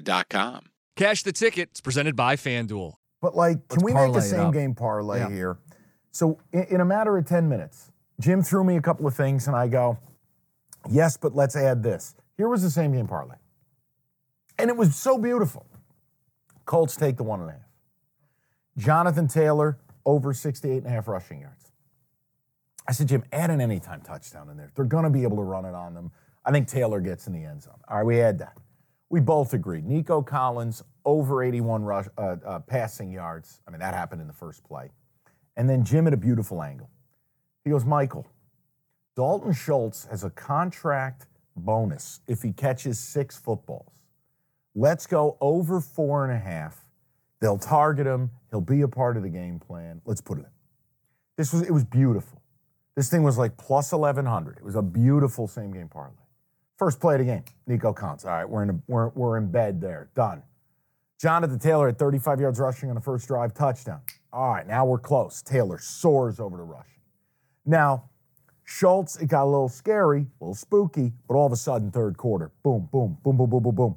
Serta.com. Cash the ticket. It's presented by FanDuel. But like, can Let's we make a parlay it same game parlay Yeah. here? So in, in a matter of 10 minutes, Jim threw me a couple of things and I go, yes, but let's add this. Here was the same game parlay. And it was so beautiful. Colts take the one and a half. Jonathan Taylor over 68 and a half rushing yards. I said, Jim, add an anytime touchdown in there. They're going to be able to run it on them. I think Taylor gets in the end zone. All right, we add that. We both agreed. Nico Collins over 81 rush, uh, uh, passing yards. I mean, that happened in the first play. And then Jim at a beautiful angle. He goes, Michael, Dalton Schultz has a contract bonus if he catches six footballs. Let's go over four and a half. They'll target him. He'll be a part of the game plan. Let's put it in. This was it was beautiful. This thing was like plus 1100. It was a beautiful same game parlay. First play of the game, Nico Collins. All right, we're in, a, we're, we're in bed there. Done. Jonathan Taylor at 35 yards rushing on the first drive, touchdown. All right, now we're close. Taylor soars over to rushing. Now, Schultz, it got a little scary, a little spooky, but all of a sudden, third quarter, boom, boom, boom, boom, boom, boom, boom.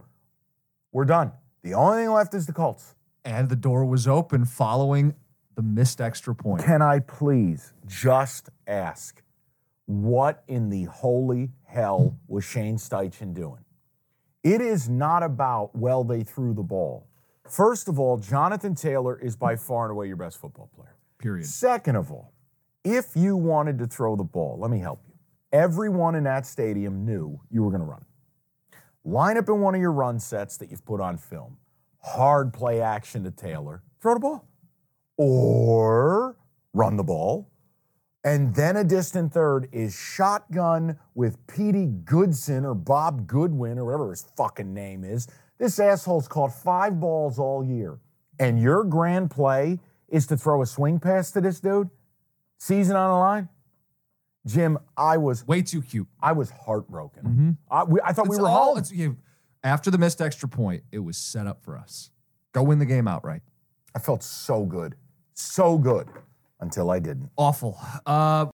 We're done. The only thing left is the Colts. And the door was open following the missed extra point. Can I please just ask, what in the holy hell was Shane Steichen doing? It is not about, well, they threw the ball. First of all, Jonathan Taylor is by far and away your best football player. Period. Second of all, if you wanted to throw the ball, let me help you. Everyone in that stadium knew you were going to run. Line up in one of your run sets that you've put on film. Hard play action to Taylor. Throw the ball. Or run the ball. And then a distant third is shotgun with Petey Goodson or Bob Goodwin or whatever his fucking name is. This asshole's caught five balls all year. And your grand play is to throw a swing pass to this dude? Season on the line? Jim, I was Way too cute. I was heartbroken. Mm-hmm. I, we, I thought we were all- it's- after the missed extra point, it was set up for us. Go win the game outright. I felt so good. So good until I didn't. Awful. Uh,